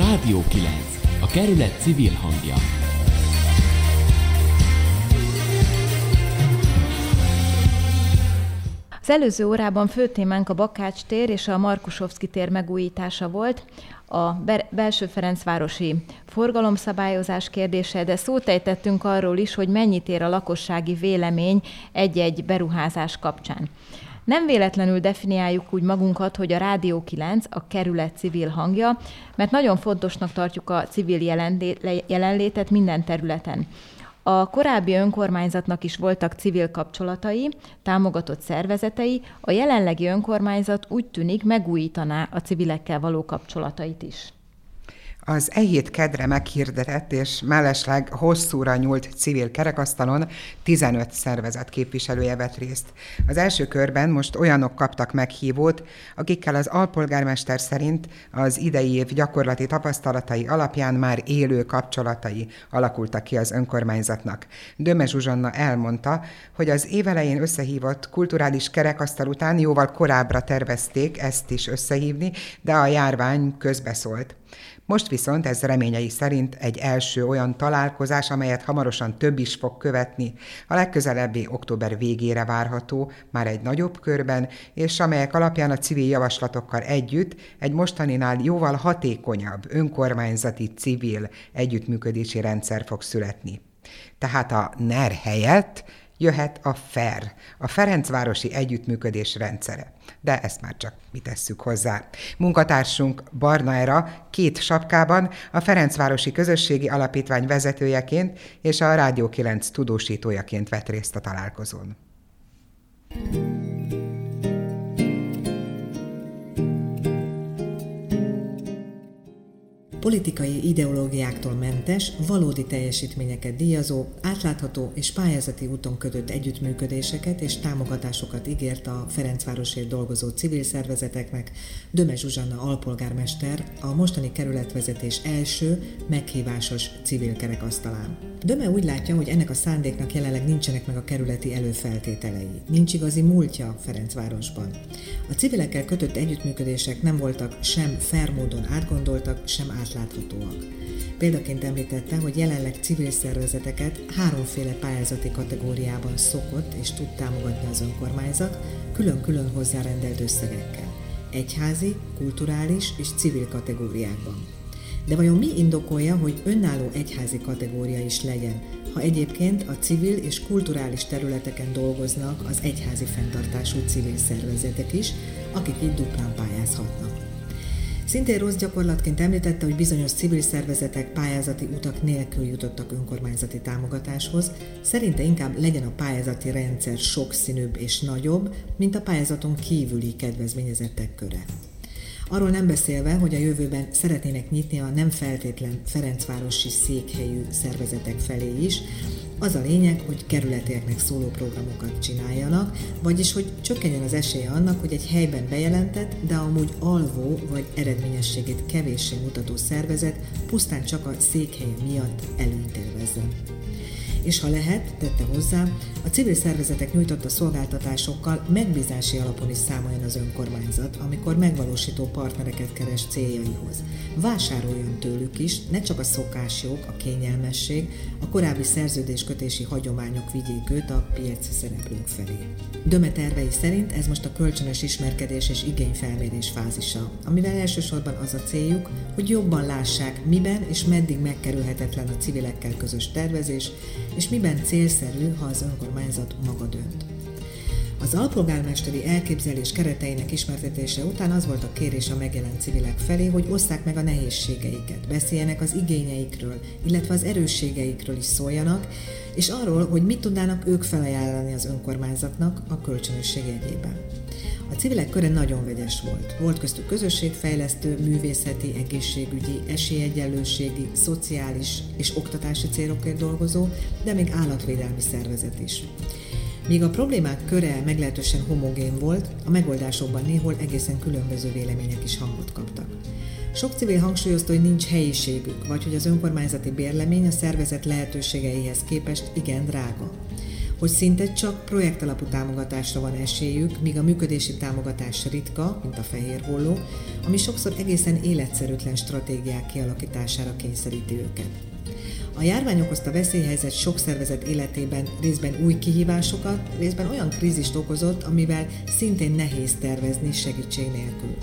Rádió 9. A kerület civil hangja. Az előző órában fő témánk a Bakács tér és a Markusovszki tér megújítása volt, a belső Ferencvárosi forgalomszabályozás kérdése, de szót ejtettünk arról is, hogy mennyit ér a lakossági vélemény egy-egy beruházás kapcsán. Nem véletlenül definiáljuk úgy magunkat, hogy a Rádió 9 a kerület civil hangja, mert nagyon fontosnak tartjuk a civil jelenlétet minden területen. A korábbi önkormányzatnak is voltak civil kapcsolatai, támogatott szervezetei, a jelenlegi önkormányzat úgy tűnik megújítaná a civilekkel való kapcsolatait is. Az e hét kedre meghirdetett és mellesleg hosszúra nyúlt civil kerekasztalon 15 szervezet képviselője vett részt. Az első körben most olyanok kaptak meghívót, akikkel az alpolgármester szerint az idei év gyakorlati tapasztalatai alapján már élő kapcsolatai alakultak ki az önkormányzatnak. Döme Zsuzsanna elmondta, hogy az évelején összehívott kulturális kerekasztal után jóval korábbra tervezték ezt is összehívni, de a járvány közbeszólt. Most viszont ez reményei szerint egy első olyan találkozás, amelyet hamarosan több is fog követni. A legközelebbi október végére várható, már egy nagyobb körben, és amelyek alapján a civil javaslatokkal együtt egy mostaninál jóval hatékonyabb önkormányzati civil együttműködési rendszer fog születni. Tehát a NER helyett jöhet a FER, a Ferencvárosi Együttműködés rendszere. De ezt már csak mi tesszük hozzá. Munkatársunk Barna Era két sapkában a Ferencvárosi Közösségi Alapítvány vezetőjeként és a Rádió 9 tudósítójaként vett részt a találkozón. thank politikai ideológiáktól mentes, valódi teljesítményeket díjazó, átlátható és pályázati úton kötött együttműködéseket és támogatásokat ígért a Ferencvárosért dolgozó civil szervezeteknek Döme Zsuzsanna alpolgármester a mostani kerületvezetés első meghívásos civil kerekasztalán. Döme úgy látja, hogy ennek a szándéknak jelenleg nincsenek meg a kerületi előfeltételei. Nincs igazi múltja Ferencvárosban. A civilekkel kötött együttműködések nem voltak sem fair módon átgondoltak, sem átláthatóak. Példaként említette, hogy jelenleg civil szervezeteket háromféle pályázati kategóriában szokott és tud támogatni az önkormányzat, külön-külön hozzárendelt összegekkel. Egyházi, kulturális és civil kategóriákban. De vajon mi indokolja, hogy önálló egyházi kategória is legyen, ha egyébként a civil és kulturális területeken dolgoznak az egyházi fenntartású civil szervezetek is, akik így duplán pályázhatnak? Szintén rossz gyakorlatként említette, hogy bizonyos civil szervezetek pályázati utak nélkül jutottak önkormányzati támogatáshoz, szerinte inkább legyen a pályázati rendszer sokszínűbb és nagyobb, mint a pályázaton kívüli kedvezményezettek köre. Arról nem beszélve, hogy a jövőben szeretnének nyitni a nem feltétlen Ferencvárosi székhelyű szervezetek felé is, az a lényeg, hogy kerületérnek szóló programokat csináljanak, vagyis hogy csökkenjen az esélye annak, hogy egy helyben bejelentett, de amúgy alvó vagy eredményességét kevéssé mutató szervezet pusztán csak a székhely miatt előítélvezzen és ha lehet, tette hozzá, a civil szervezetek nyújtotta szolgáltatásokkal megbízási alapon is számoljon az önkormányzat, amikor megvalósító partnereket keres céljaihoz. Vásároljon tőlük is, ne csak a szokásjog, a kényelmesség, a korábbi szerződéskötési hagyományok vigyék őt a piaci szereplők felé. Döme tervei szerint ez most a kölcsönös ismerkedés és igényfelmérés fázisa, amivel elsősorban az a céljuk, hogy jobban lássák, miben és meddig megkerülhetetlen a civilekkel közös tervezés, és miben célszerű, ha az önkormányzat maga dönt. Az alpolgármesteri elképzelés kereteinek ismertetése után az volt a kérés a megjelent civilek felé, hogy osszák meg a nehézségeiket, beszéljenek az igényeikről, illetve az erősségeikről is szóljanak, és arról, hogy mit tudnának ők felajánlani az önkormányzatnak a kölcsönösség jegyében. A civilek köre nagyon vegyes volt. Volt köztük közösségfejlesztő, művészeti, egészségügyi, esélyegyenlőségi, szociális és oktatási célokért dolgozó, de még állatvédelmi szervezet is. Míg a problémák köre meglehetősen homogén volt, a megoldásokban néhol egészen különböző vélemények is hangot kaptak. Sok civil hangsúlyozta, hogy nincs helyiségük, vagy hogy az önkormányzati bérlemény a szervezet lehetőségeihez képest igen drága. Hogy szinte csak projektalapú támogatásra van esélyük, míg a működési támogatás ritka, mint a fehér holló, ami sokszor egészen életszerűtlen stratégiák kialakítására kényszeríti őket. A járvány okozta veszélyhelyzet sok szervezet életében részben új kihívásokat, részben olyan krízist okozott, amivel szintén nehéz tervezni segítség nélkül.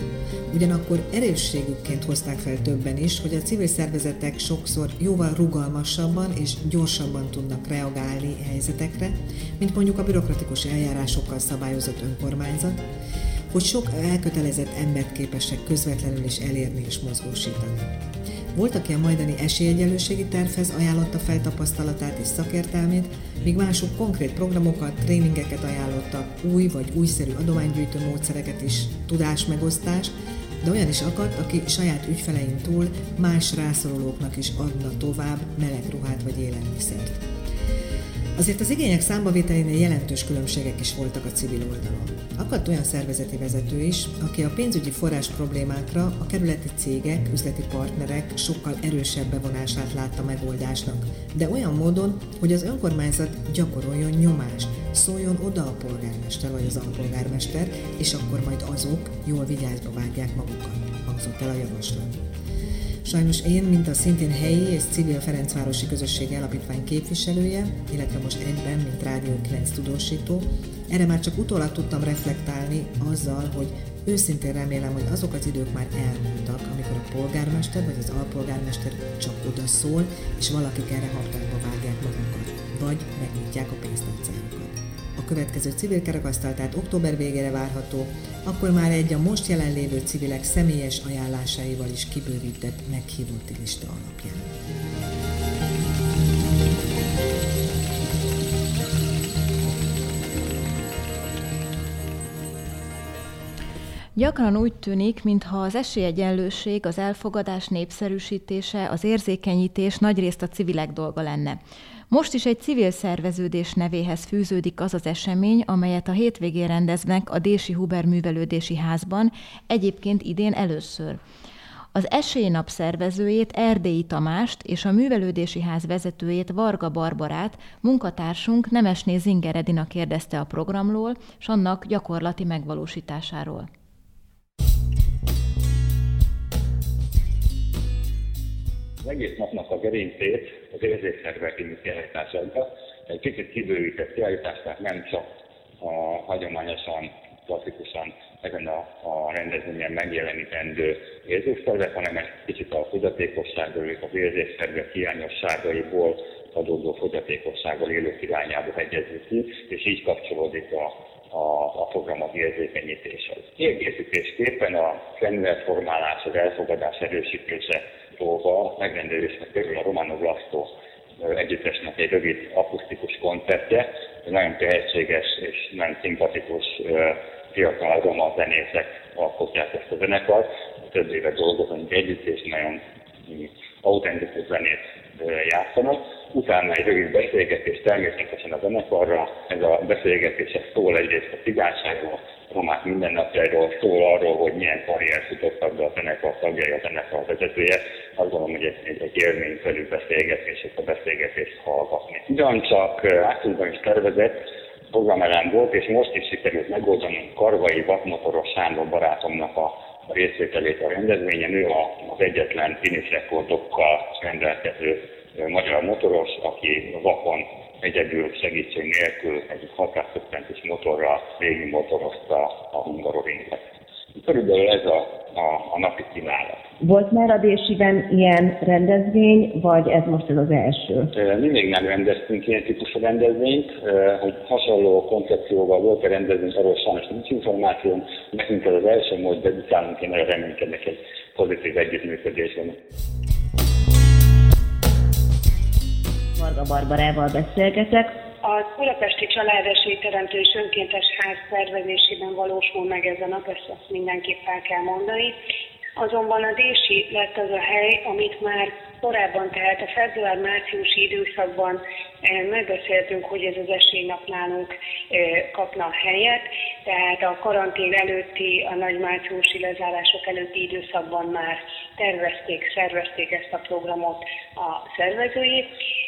Ugyanakkor erősségükként hozták fel többen is, hogy a civil szervezetek sokszor jóval rugalmasabban és gyorsabban tudnak reagálni helyzetekre, mint mondjuk a bürokratikus eljárásokkal szabályozott önkormányzat, hogy sok elkötelezett embert képesek közvetlenül is elérni és mozgósítani. Volt, aki a majdani esélyegyenlőségi tervhez ajánlotta fel tapasztalatát és szakértelmét, míg mások konkrét programokat, tréningeket ajánlottak, új vagy újszerű adománygyűjtő módszereket is, tudásmegosztás, de olyan is akadt, aki saját ügyfelein túl más rászorulóknak is adna tovább meleg ruhát vagy élelmiszert. Azért az igények számbavételénél jelentős különbségek is voltak a civil oldalon. Akadt olyan szervezeti vezető is, aki a pénzügyi forrás problémákra a kerületi cégek, üzleti partnerek sokkal erősebb bevonását látta megoldásnak, de olyan módon, hogy az önkormányzat gyakoroljon nyomást, szóljon oda a polgármester vagy az alpolgármester, és akkor majd azok jól vigyázba vágják magukat, hangzott el a javaslat. Sajnos én, mint a szintén helyi és civil Ferencvárosi Közösség Alapítvány képviselője, illetve most egyben, mint Rádió 9 tudósító, erre már csak utólag tudtam reflektálni azzal, hogy őszintén remélem, hogy azok az idők már elmúltak, amikor a polgármester vagy az alpolgármester csak oda szól, és valakik erre határba vágják magukat, vagy megnyitják a pénztárcájukat következő civil kerekasztal, tehát október végére várható, akkor már egy a most jelenlévő civilek személyes ajánlásaival is kibővített meghívott lista alapján. Gyakran úgy tűnik, mintha az esélyegyenlőség, az elfogadás népszerűsítése, az érzékenyítés nagyrészt a civilek dolga lenne. Most is egy civil szerveződés nevéhez fűződik az az esemény, amelyet a hétvégén rendeznek a Dési Huber Művelődési Házban, egyébként idén először. Az esélynap szervezőjét Erdélyi Tamást és a Művelődési Ház vezetőjét Varga Barbarát munkatársunk Nemesné Zingeredina kérdezte a programról, és annak gyakorlati megvalósításáról. Az egész napnak a gerincét az érzékszervek kiállításokba. Egy kicsit kibővített kiállítás, tehát nem csak a hagyományosan, klasszikusan ezen a, a rendezvényen megjelenítendő érzékszervek, hanem egy kicsit a fogyatékosságról, az érzékszervek hiányosságaiból adódó fogyatékossággal élők irányába hegyezzük ki, és így kapcsolódik a, a, a program az érzékenyítéshez. Kiegészítésképpen a szemületformálás, az elfogadás erősítése Tóba megrendelésnek körül a Romano Vlasto együttesnek egy rövid akusztikus koncertje, nagyon tehetséges és nagyon szimpatikus fiatal roma zenészek alkotják ezt a zenekart. Több éve dolgozunk együtt, és nagyon autentikus zenét játszanak. Utána egy rövid beszélgetés természetesen a zenekarra. Ez a beszélgetés szól egyrészt a cigányságról, romák mindennapjairól, szól arról, hogy milyen karrier futottak be a zenekar tagjai, a zenekar vezetője. Azt gondolom, hogy egy, egy, egy élményszerű beszélgetés, ezt a beszélgetést hallgatni. Ugyancsak átúzban is tervezett, programelem volt, és most is sikerült megoldani Karvai Vakmotoros Sándor barátomnak a részvételét a rendezvényen. Ő az egyetlen finish rekordokkal rendelkező magyar motoros, aki vakon egyedül segítség nélkül egy 600 motorral végig motorozta a Hungaroringet. Körülbelül ez a, a, a napi kínálat. Volt már a Désiben ilyen rendezvény, vagy ez most ez az első? Mindig nem rendeztünk ilyen típusú rendezvényt, hogy hasonló koncepcióval volt a rendezvény, arról sajnos nincs információ, nekünk ez az első, most dedikálunk, én nagyon reménykedek egy pozitív együttműködésben. Varga Barbarával beszélgetek. A Budapesti Családesélyteremtő és Önkéntes Ház szervezésében valósul meg ez a nap, ezt, ezt mindenképp el kell mondani. Azonban a Dési lett az a hely, amit már korábban, tehát a február-márciusi időszakban megbeszéltünk, hogy ez az esélynap nálunk kapna helyet, tehát a karantén előtti, a nagy márciusi lezárások előtti időszakban már tervezték, szervezték ezt a programot a szervezői.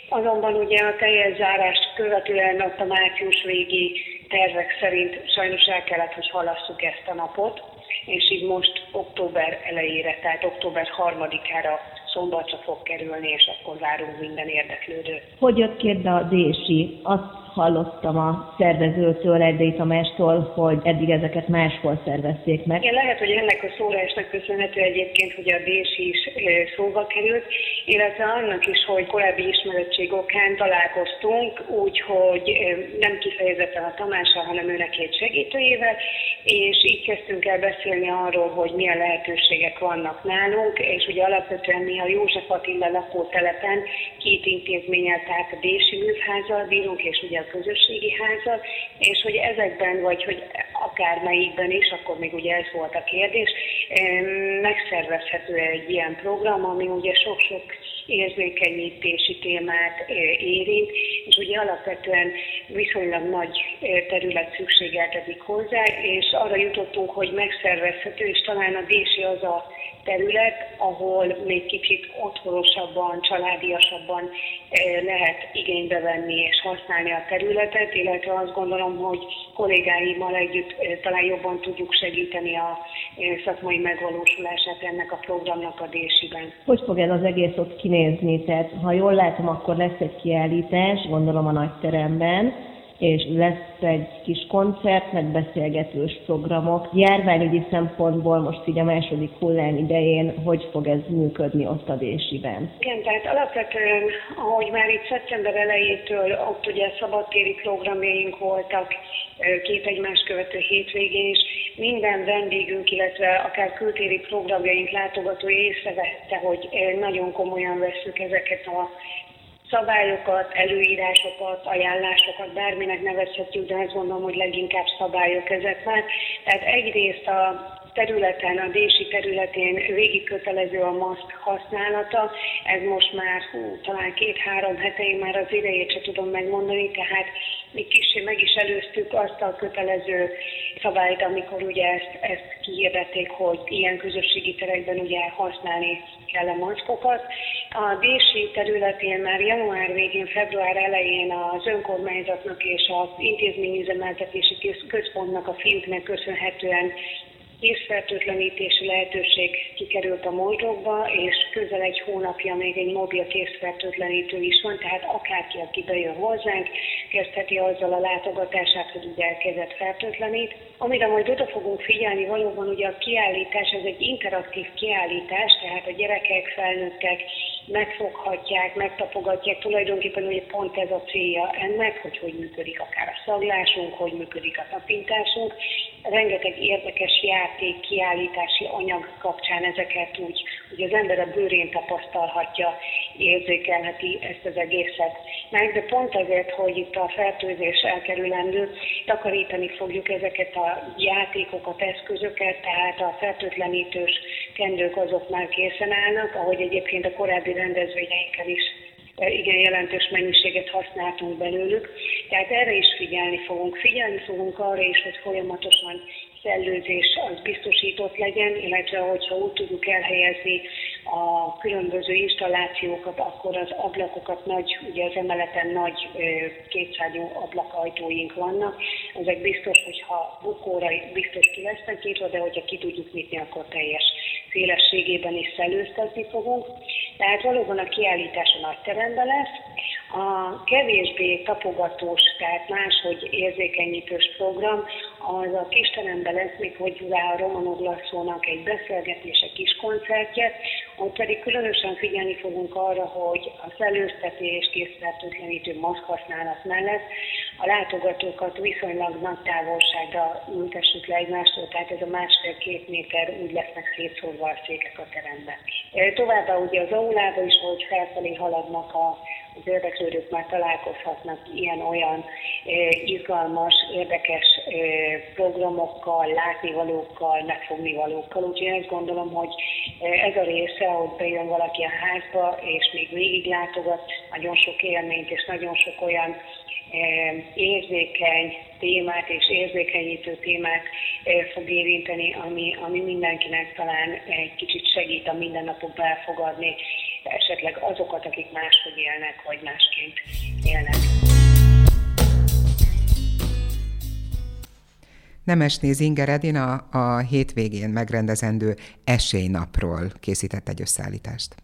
Azonban ugye a teljes zárást követően ott a március végi tervek szerint sajnos el kellett, hogy halasszuk ezt a napot, és így most október elejére, tehát október harmadikára szombatra fog kerülni, és akkor várunk minden érdeklődőt. Hogy jött képbe a Dési? Azt hallottam a szervezőtől, Erdély Tamástól, hogy eddig ezeket máshol szervezték meg. Igen, lehet, hogy ennek a szórásnak köszönhető egyébként, hogy a Dési is szóba került, illetve annak is, hogy korábbi ismerettség okán találkoztunk, úgyhogy nem kifejezetten a Tamással, hanem őnek egy segítőjével, és így kezdtünk el beszélni arról, hogy milyen lehetőségek vannak nálunk, és ugye alapvetően mi a József Attila lakótelepen két intézménnyel, tehát a Dési művházal bírunk, és ugye a közösségi házat, és hogy ezekben, vagy hogy akármelyikben is, akkor még ugye ez volt a kérdés, megszervezhető egy ilyen program, ami ugye sok-sok érzékenyítési témát érint, és ugye alapvetően viszonylag nagy terület szükségeltetik hozzá, és arra jutottunk, hogy megszervezhető, és talán a Dési az a terület, ahol még kicsit otthonosabban, családiasabban lehet igénybe venni és használni a területet, illetve azt gondolom, hogy kollégáimmal együtt talán jobban tudjuk segíteni a szakmai megvalósulását ennek a programnak a Désiben. Hogy fog ez az egész ott kinézni? Tehát, ha jól látom, akkor lesz egy kiállítás, gondolom a nagyteremben, és lesz egy kis koncert, meg beszélgetős programok. Járványügyi szempontból most így a második hullám idején, hogy fog ez működni ott a Désiben? Igen, tehát alapvetően, ahogy már itt szeptember elejétől ott ugye szabadtéri programjaink voltak, két egymás követő hétvégén is, minden vendégünk, illetve akár kültéri programjaink látogató észrevette, hogy nagyon komolyan veszük ezeket a szabályokat, előírásokat, ajánlásokat, bárminek nevezhetjük, de azt gondolom, hogy leginkább szabályok ezek már. Tehát egyrészt a területen, a dési területén végig kötelező a maszk használata. Ez most már hú, talán két-három hete, már az idejét se tudom megmondani, tehát mi kicsi meg is előztük azt a kötelező szabályt, amikor ugye ezt, ezt kihirdették, hogy ilyen közösségi terekben ugye használni kell a maszkokat. A dési területén már január végén, február elején az önkormányzatnak és az intézményüzemeltetési központnak a fiúknak köszönhetően készfertőtlenítési lehetőség kikerült a moldokba, és közel egy hónapja még egy mobil készfertőtlenítő is van, tehát akárki, aki bejön hozzánk, kezdheti azzal a látogatását, hogy ugye elkezdett fertőtlenít. Amire majd oda fogunk figyelni, valóban ugye a kiállítás, ez egy interaktív kiállítás, tehát a gyerekek, felnőttek megfoghatják, megtapogatják, tulajdonképpen ugye pont ez a célja ennek, hogy hogy működik akár a szaglásunk, hogy működik a tapintásunk. Rengeteg érdekes játék, kiállítási anyag kapcsán ezeket úgy, hogy az ember a bőrén tapasztalhatja, érzékelheti ezt az egészet meg, de pont azért, hogy itt a fertőzés elkerülendő, takarítani fogjuk ezeket a játékokat, eszközöket, tehát a fertőtlenítős kendők azok már készen állnak, ahogy egyébként a korábbi rendezvényeinken is e, igen jelentős mennyiséget használtunk belőlük. Tehát erre is figyelni fogunk. Figyelni fogunk arra is, hogy folyamatosan szellőzés az biztosított legyen, illetve hogyha úgy tudjuk elhelyezni a különböző installációkat, akkor az ablakokat nagy, ugye az emeleten nagy kétszágyú ablakajtóink vannak. Ezek biztos, hogyha bukóra biztos ki lesznek írva, de hogyha ki tudjuk nyitni, akkor teljes szélességében is szellőztetni fogunk. Tehát valóban a kiállítás a nagy teremben lesz. A kevésbé tapogatós, tehát máshogy érzékenyítős program, az a kisteremben lesz még hozzá a Romanov Lasszónak egy beszélgetése, kis koncertje, ott pedig különösen figyelni fogunk arra, hogy a szellőztetés, készfertőtlenítő maszk használat mellett a látogatókat viszonylag nagy távolságra ültessük le egymástól, tehát ez a másfél-két méter úgy lesznek szétszórva a székek a teremben. Továbbá ugye az aulában is, ahogy felfelé haladnak a az érdeklődők már találkozhatnak ilyen-olyan izgalmas, érdekes programokkal, látnivalókkal, megfognivalókkal. Úgyhogy én azt gondolom, hogy ez a része, hogy bejön valaki a házba, és még végig látogat nagyon sok élményt, és nagyon sok olyan érzékeny témát és érzékenyítő témát fog érinteni, ami, ami mindenkinek talán egy kicsit segít a mindennapokba elfogadni esetleg azokat, akik máshogy élnek, vagy másként élnek. Nemesné Zinger Edina a hétvégén megrendezendő esélynapról készített egy összeállítást.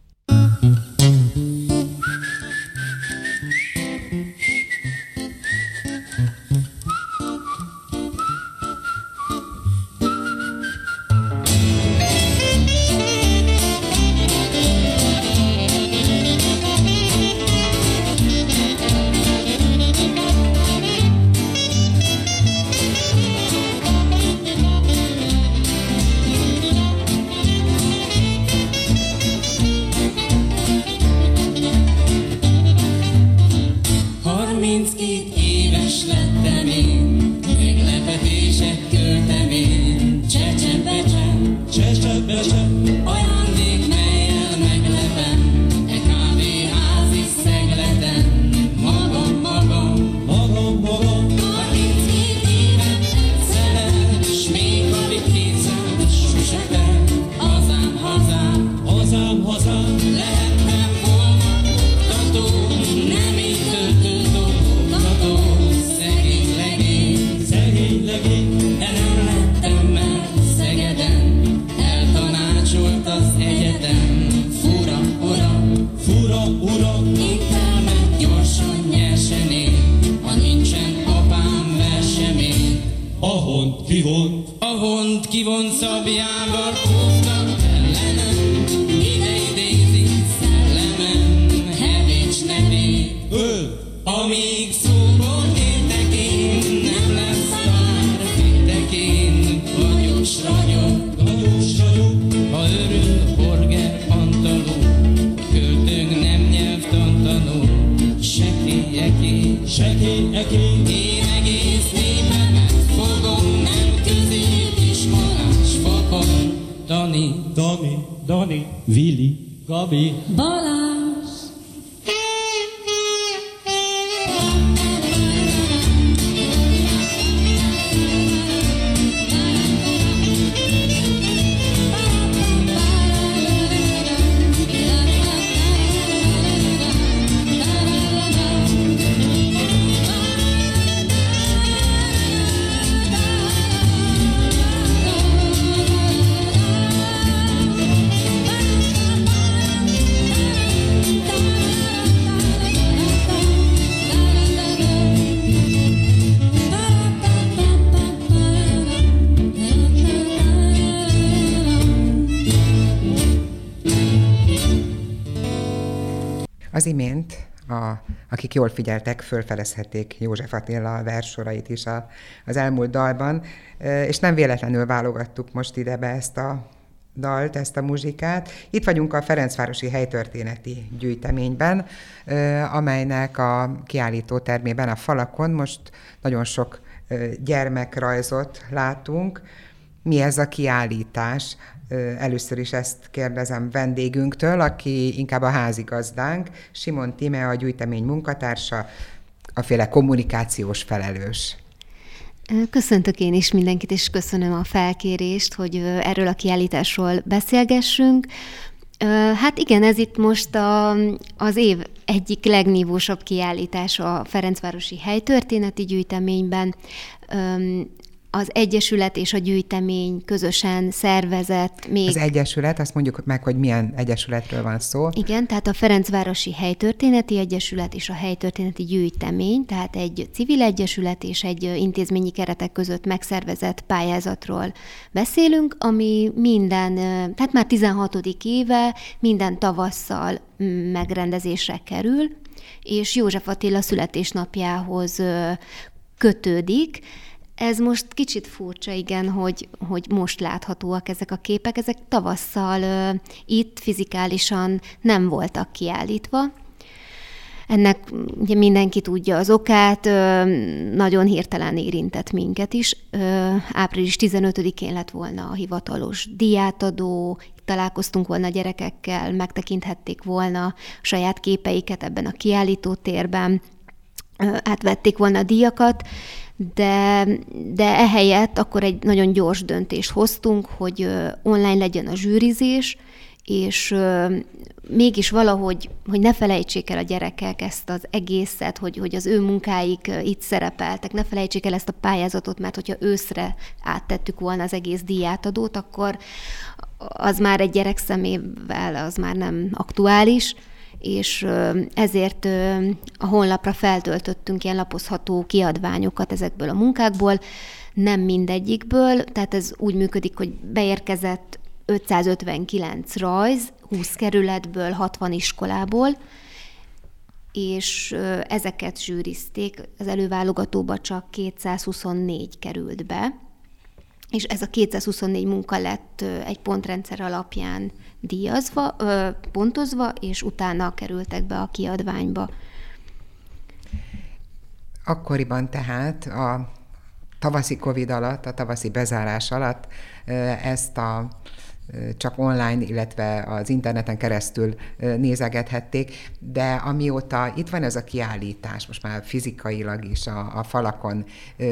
Domi, Doni, Vili, Gobi, Bola. Akik jól figyeltek, fölfelezhették József Attila versorait is a, az elmúlt dalban, és nem véletlenül válogattuk most ide be ezt a dalt, ezt a muzsikát. Itt vagyunk a Ferencvárosi Helytörténeti Gyűjteményben, amelynek a kiállító termében a falakon most nagyon sok gyermekrajzot látunk. Mi ez a kiállítás? Először is ezt kérdezem vendégünktől, aki inkább a házigazdánk, Simon Time, a gyűjtemény munkatársa, a féle kommunikációs felelős. Köszöntök én is mindenkit, és köszönöm a felkérést, hogy erről a kiállításról beszélgessünk. Hát igen, ez itt most a, az év egyik legnívósabb kiállítása a Ferencvárosi Helytörténeti Gyűjteményben az Egyesület és a gyűjtemény közösen szervezett még... Az Egyesület, azt mondjuk meg, hogy milyen egyesületről van szó. Igen, tehát a Ferencvárosi Helytörténeti Egyesület és a Helytörténeti Gyűjtemény, tehát egy civil egyesület és egy intézményi keretek között megszervezett pályázatról beszélünk, ami minden, tehát már 16. éve minden tavasszal megrendezésre kerül, és József Attila születésnapjához kötődik, ez most kicsit furcsa, igen, hogy, hogy most láthatóak ezek a képek. Ezek tavasszal uh, itt fizikálisan nem voltak kiállítva. Ennek ugye mindenki tudja az okát, nagyon hirtelen érintett minket is. Április 15-én lett volna a hivatalos diátadó, találkoztunk volna gyerekekkel, megtekinthették volna saját képeiket ebben a kiállító térben, átvették volna a díjakat, de, de ehelyett akkor egy nagyon gyors döntést hoztunk, hogy online legyen a zsűrizés, és mégis valahogy, hogy ne felejtsék el a gyerekek ezt az egészet, hogy, hogy az ő munkáik itt szerepeltek, ne felejtsék el ezt a pályázatot, mert hogyha őszre áttettük volna az egész díjátadót, akkor az már egy gyerek szemével az már nem aktuális, és ezért a honlapra feltöltöttünk ilyen lapozható kiadványokat ezekből a munkákból, nem mindegyikből, tehát ez úgy működik, hogy beérkezett 559 rajz, 20 kerületből, 60 iskolából, és ezeket zsűrizték, az előválogatóba csak 224 került be, és ez a 224 munka lett egy pontrendszer alapján díjazva, pontozva, és utána kerültek be a kiadványba. Akkoriban tehát a tavaszi Covid alatt, a tavaszi bezárás alatt ezt a csak online, illetve az interneten keresztül nézegethették, de amióta itt van ez a kiállítás, most már fizikailag is a, a falakon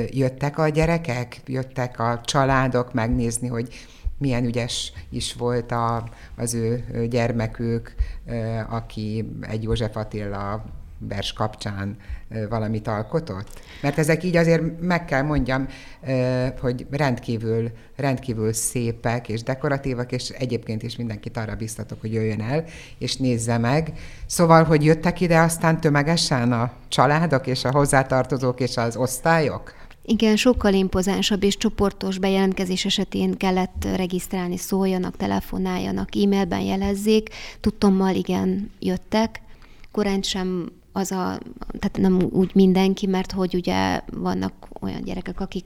jöttek a gyerekek, jöttek a családok megnézni, hogy milyen ügyes is volt a, az ő gyermekük, aki egy József Attila vers kapcsán valamit alkotott? Mert ezek így azért meg kell mondjam, hogy rendkívül, rendkívül szépek és dekoratívak, és egyébként is mindenkit arra biztatok, hogy jöjjön el, és nézze meg. Szóval, hogy jöttek ide aztán tömegesen a családok, és a hozzátartozók, és az osztályok? Igen, sokkal impozánsabb és csoportos bejelentkezés esetén kellett regisztrálni, szóljanak, telefonáljanak, e-mailben jelezzék. Tudtommal igen, jöttek. Korán sem az a, tehát nem úgy mindenki, mert hogy ugye vannak olyan gyerekek, akik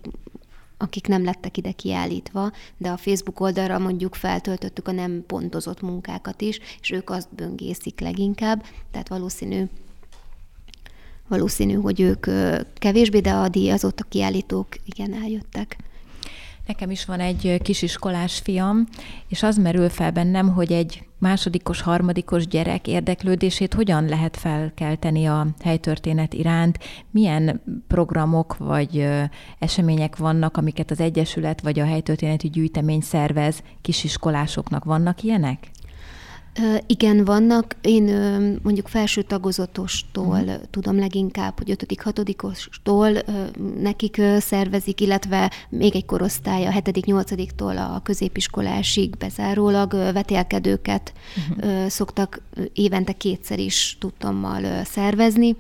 akik nem lettek ide kiállítva, de a Facebook oldalra mondjuk feltöltöttük a nem pontozott munkákat is, és ők azt böngészik leginkább, tehát valószínű, valószínű, hogy ők kevésbé, de a díjazott a kiállítók igen eljöttek. Nekem is van egy kisiskolás fiam, és az merül fel bennem, hogy egy másodikos, harmadikos gyerek érdeklődését hogyan lehet felkelteni a helytörténet iránt, milyen programok vagy események vannak, amiket az Egyesület vagy a helytörténeti gyűjtemény szervez kisiskolásoknak. Vannak ilyenek? Igen, vannak. Én mondjuk felső tagozatostól mm. tudom leginkább, hogy ötödik, hatodikostól nekik szervezik, illetve még egy korosztály a hetedik, nyolcadiktól a középiskolásig bezárólag vetélkedőket mm. szoktak évente kétszer is tudtommal szervezni.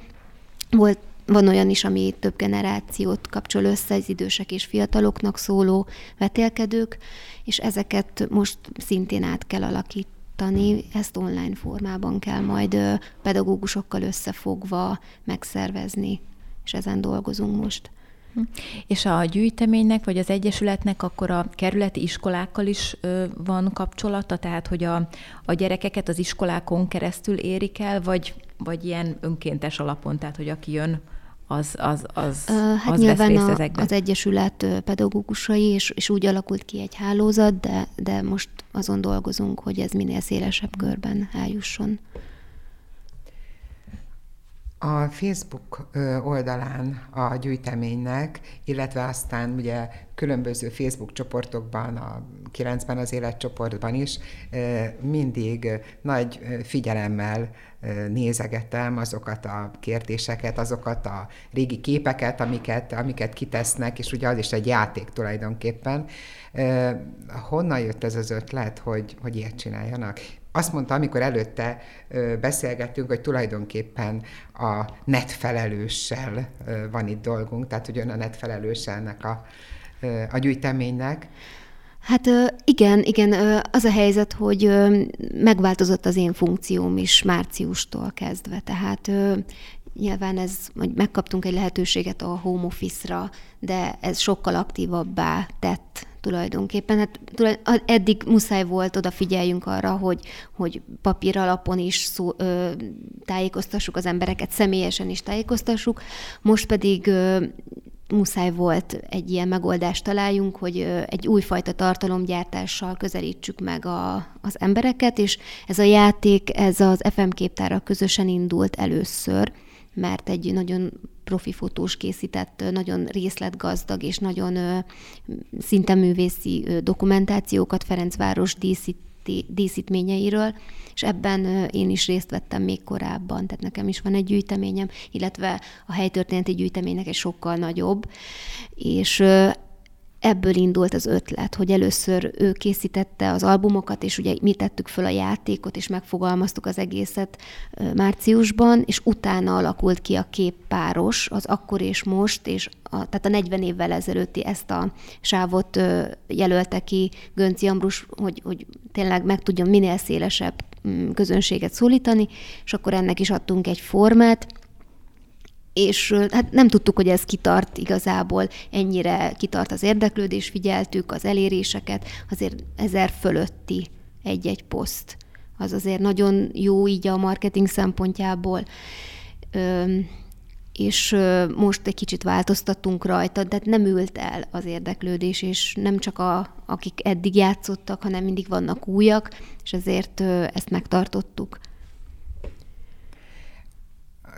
Volt van olyan is, ami több generációt kapcsol össze, az idősek és fiataloknak szóló vetélkedők, és ezeket most szintén át kell alakítani tanítani, ezt online formában kell majd pedagógusokkal összefogva megszervezni, és ezen dolgozunk most. Hm. És a gyűjteménynek, vagy az Egyesületnek akkor a kerületi iskolákkal is van kapcsolata, tehát hogy a, a gyerekeket az iskolákon keresztül érik el, vagy, vagy ilyen önkéntes alapon, tehát hogy aki jön, az, az, az, hát az nyilván vesz részt ezekben. az Egyesület pedagógusai, és, és úgy alakult ki egy hálózat, de, de most azon dolgozunk, hogy ez minél szélesebb körben eljusson. A Facebook oldalán a gyűjteménynek, illetve aztán ugye különböző Facebook csoportokban, a 9-ben az életcsoportban is mindig nagy figyelemmel nézegetem azokat a kérdéseket, azokat a régi képeket, amiket, amiket kitesznek, és ugye az is egy játék tulajdonképpen. Honnan jött ez az ötlet, hogy, hogy ilyet csináljanak? Azt mondta, amikor előtte beszélgettünk, hogy tulajdonképpen a net felelőssel van itt dolgunk, tehát hogy ön a net felelőse ennek a, a gyűjteménynek. Hát igen, igen, az a helyzet, hogy megváltozott az én funkcióm is márciustól kezdve, tehát nyilván ez, hogy megkaptunk egy lehetőséget a home office-ra, de ez sokkal aktívabbá tett tulajdonképpen. Hát eddig muszáj volt odafigyeljünk arra, hogy, hogy papír alapon is szó, ö, tájékoztassuk az embereket, személyesen is tájékoztassuk. Most pedig ö, muszáj volt egy ilyen megoldást találjunk, hogy egy újfajta tartalomgyártással közelítsük meg a, az embereket, és ez a játék, ez az FM képtára közösen indult először, mert egy nagyon profi fotós készített, nagyon részletgazdag és nagyon szinte művészi dokumentációkat Ferencváros díszít, díszítményeiről, és ebben én is részt vettem még korábban, tehát nekem is van egy gyűjteményem, illetve a helytörténeti gyűjteménynek egy sokkal nagyobb, és ebből indult az ötlet, hogy először ő készítette az albumokat, és ugye mi tettük föl a játékot, és megfogalmaztuk az egészet márciusban, és utána alakult ki a képpáros, az akkor és most, és a, tehát a 40 évvel ezelőtti ezt a sávot jelölte ki Gönci Ambrus, hogy, hogy tényleg meg tudjon minél szélesebb mm, közönséget szólítani, és akkor ennek is adtunk egy formát, és hát nem tudtuk, hogy ez kitart igazából, ennyire kitart az érdeklődés, figyeltük az eléréseket, azért ezer fölötti egy-egy poszt. Az azért nagyon jó így a marketing szempontjából. és most egy kicsit változtattunk rajta, de nem ült el az érdeklődés, és nem csak a, akik eddig játszottak, hanem mindig vannak újak, és ezért ezt megtartottuk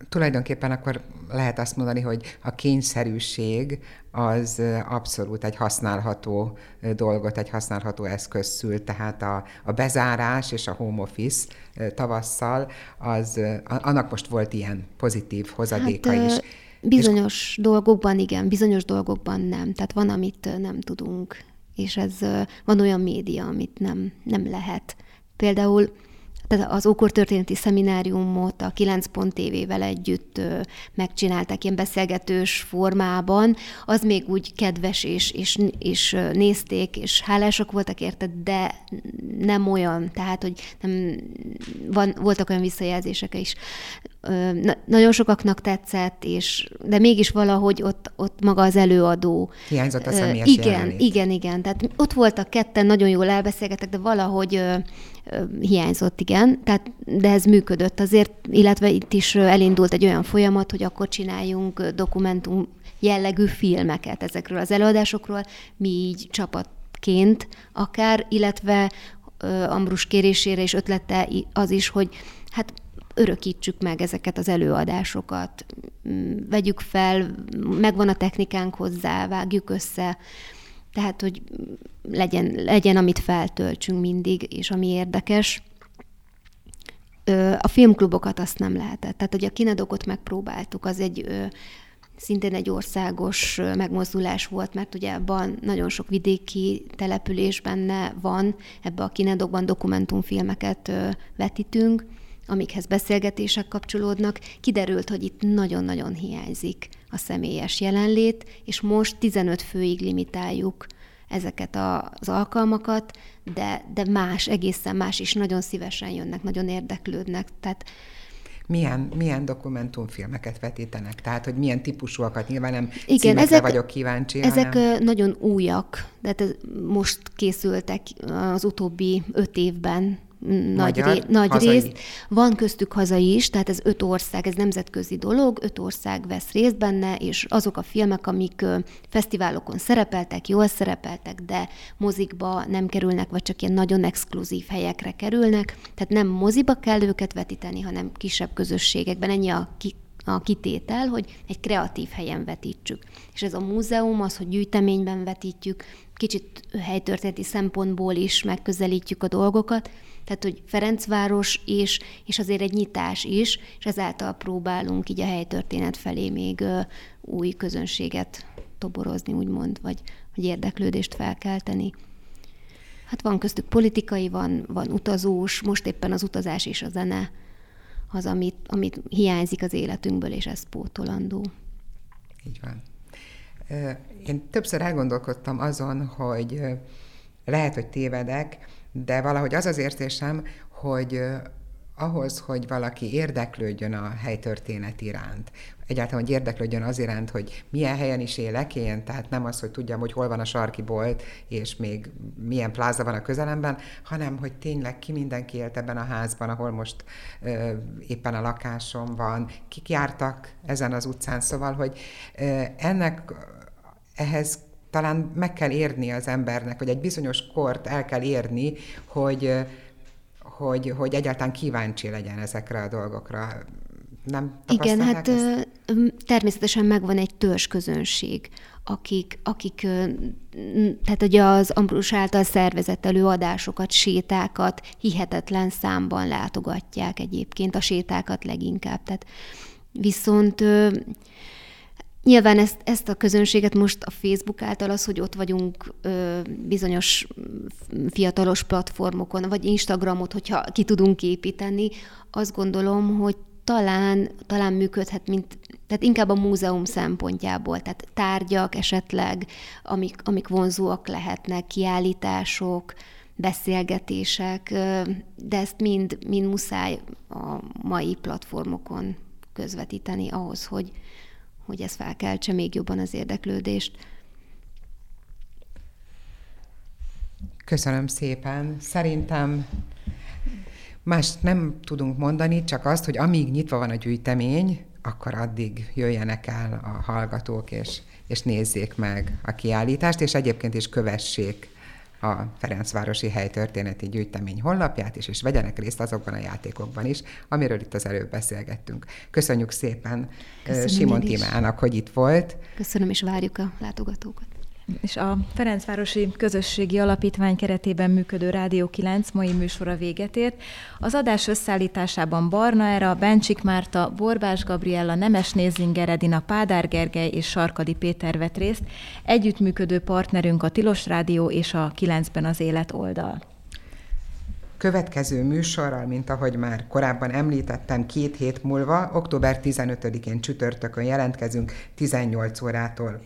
tulajdonképpen akkor lehet azt mondani, hogy a kényszerűség az abszolút egy használható dolgot, egy használható eszköz szül, tehát a, a bezárás és a home office tavasszal, az, annak most volt ilyen pozitív hozadéka hát, is. Bizonyos és... dolgokban igen, bizonyos dolgokban nem. Tehát van, amit nem tudunk, és ez van olyan média, amit nem, nem lehet. Például tehát az ókortörténeti szemináriumot a 9 pont tévével együtt megcsinálták ilyen beszélgetős formában, az még úgy kedves, és, és, és nézték, és hálásak voltak érte, de nem olyan, tehát, hogy nem, van, voltak olyan visszajelzések is. Na, nagyon sokaknak tetszett, és, de mégis valahogy ott, ott maga az előadó. Hiányzott a személyes Igen, jelenlét. igen, igen. Tehát ott voltak ketten, nagyon jól elbeszélgetek, de valahogy hiányzott, igen, tehát, de ez működött azért, illetve itt is elindult egy olyan folyamat, hogy akkor csináljunk dokumentum jellegű filmeket ezekről az előadásokról, mi így csapatként akár, illetve Ambrus kérésére és ötlete az is, hogy hát örökítsük meg ezeket az előadásokat, vegyük fel, megvan a technikánk hozzá, vágjuk össze, tehát, hogy legyen, legyen, amit feltöltsünk mindig, és ami érdekes. A filmklubokat azt nem lehetett. Tehát, hogy a kinedokot megpróbáltuk, az egy szintén egy országos megmozdulás volt, mert ugye abban nagyon sok vidéki település benne van, ebbe a kinedokban dokumentumfilmeket vetítünk, amikhez beszélgetések kapcsolódnak, kiderült, hogy itt nagyon-nagyon hiányzik a személyes jelenlét, és most 15 főig limitáljuk ezeket az alkalmakat, de, de más, egészen más is nagyon szívesen jönnek, nagyon érdeklődnek. Tehát milyen, milyen dokumentumfilmeket vetítenek? Tehát, hogy milyen típusúakat? Nyilván nem Igen, ezek, vagyok kíváncsi. Ezek hanem... nagyon újak, tehát most készültek az utóbbi öt évben nagy, Magyar, ré, nagy részt. Van köztük hazai is, tehát ez öt ország, ez nemzetközi dolog, öt ország vesz részt benne, és azok a filmek, amik fesztiválokon szerepeltek, jól szerepeltek, de mozikba nem kerülnek, vagy csak ilyen nagyon exkluzív helyekre kerülnek, tehát nem moziba kell őket vetíteni, hanem kisebb közösségekben. Ennyi a ki, a kitétel, hogy egy kreatív helyen vetítsük. És ez a múzeum, az, hogy gyűjteményben vetítjük, kicsit helytörténeti szempontból is megközelítjük a dolgokat, tehát, hogy Ferencváros is, és azért egy nyitás is, és ezáltal próbálunk így a helytörténet felé még új közönséget toborozni, úgymond, vagy, vagy érdeklődést felkelteni. Hát van köztük politikai, van, van utazós, most éppen az utazás és a zene az, amit, amit hiányzik az életünkből, és ez pótolandó. Így van. Én többször elgondolkodtam azon, hogy lehet, hogy tévedek, de valahogy az az érzésem, hogy ahhoz, hogy valaki érdeklődjön a helytörténet iránt, egyáltalán, hogy érdeklődjön az iránt, hogy milyen helyen is élek én, tehát nem az, hogy tudjam, hogy hol van a sarki bolt, és még milyen pláza van a közelemben, hanem, hogy tényleg ki mindenki élt ebben a házban, ahol most ö, éppen a lakásom van, kik jártak ezen az utcán, szóval, hogy ö, ennek ehhez talán meg kell érni az embernek, vagy egy bizonyos kort el kell érni, hogy hogy, hogy egyáltalán kíváncsi legyen ezekre a dolgokra. Nem Igen, hát ezt? természetesen megvan egy közönség, akik, akik tehát ugye az Ambrus által szervezett előadásokat, sétákat hihetetlen számban látogatják egyébként, a sétákat leginkább. Tehát viszont Nyilván ezt, ezt a közönséget most a Facebook által az, hogy ott vagyunk ö, bizonyos fiatalos platformokon, vagy Instagramot, hogyha ki tudunk építeni, azt gondolom, hogy talán, talán működhet, mint, tehát inkább a múzeum szempontjából, tehát tárgyak esetleg, amik, amik vonzóak lehetnek, kiállítások, beszélgetések, de ezt mind, mind muszáj a mai platformokon közvetíteni ahhoz, hogy, hogy ez felkeltse még jobban az érdeklődést. Köszönöm szépen. Szerintem más nem tudunk mondani, csak azt, hogy amíg nyitva van a gyűjtemény, akkor addig jöjjenek el a hallgatók, és, és nézzék meg a kiállítást, és egyébként is kövessék a Ferencvárosi Helytörténeti Gyűjtemény honlapját is, és vegyenek részt azokban a játékokban is, amiről itt az előbb beszélgettünk. Köszönjük szépen Köszönöm Simon Timának, hogy itt volt. Köszönöm, és várjuk a látogatókat és a Ferencvárosi Közösségi Alapítvány keretében működő Rádió 9 mai műsora véget ért. Az adás összeállításában Barna Era, Bencsik Márta, Borbás Gabriella, Nemes Nézinger Edina, Pádár Gergely és Sarkadi Péter vett részt. Együttműködő partnerünk a Tilos Rádió és a 9-ben az Élet oldal. Következő műsorral, mint ahogy már korábban említettem, két hét múlva, október 15-én csütörtökön jelentkezünk 18 órától.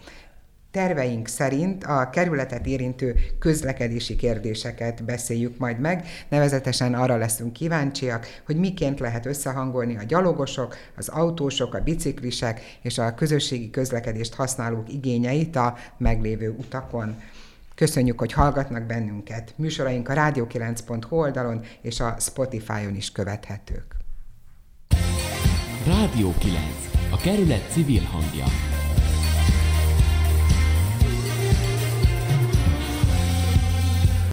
Terveink szerint a kerületet érintő közlekedési kérdéseket beszéljük majd meg, nevezetesen arra leszünk kíváncsiak, hogy miként lehet összehangolni a gyalogosok, az autósok, a biciklisek és a közösségi közlekedést használók igényeit a meglévő utakon. Köszönjük, hogy hallgatnak bennünket. Műsoraink a rádió9.hu oldalon és a Spotify-on is követhetők. Rádió 9. A kerület civil hangja.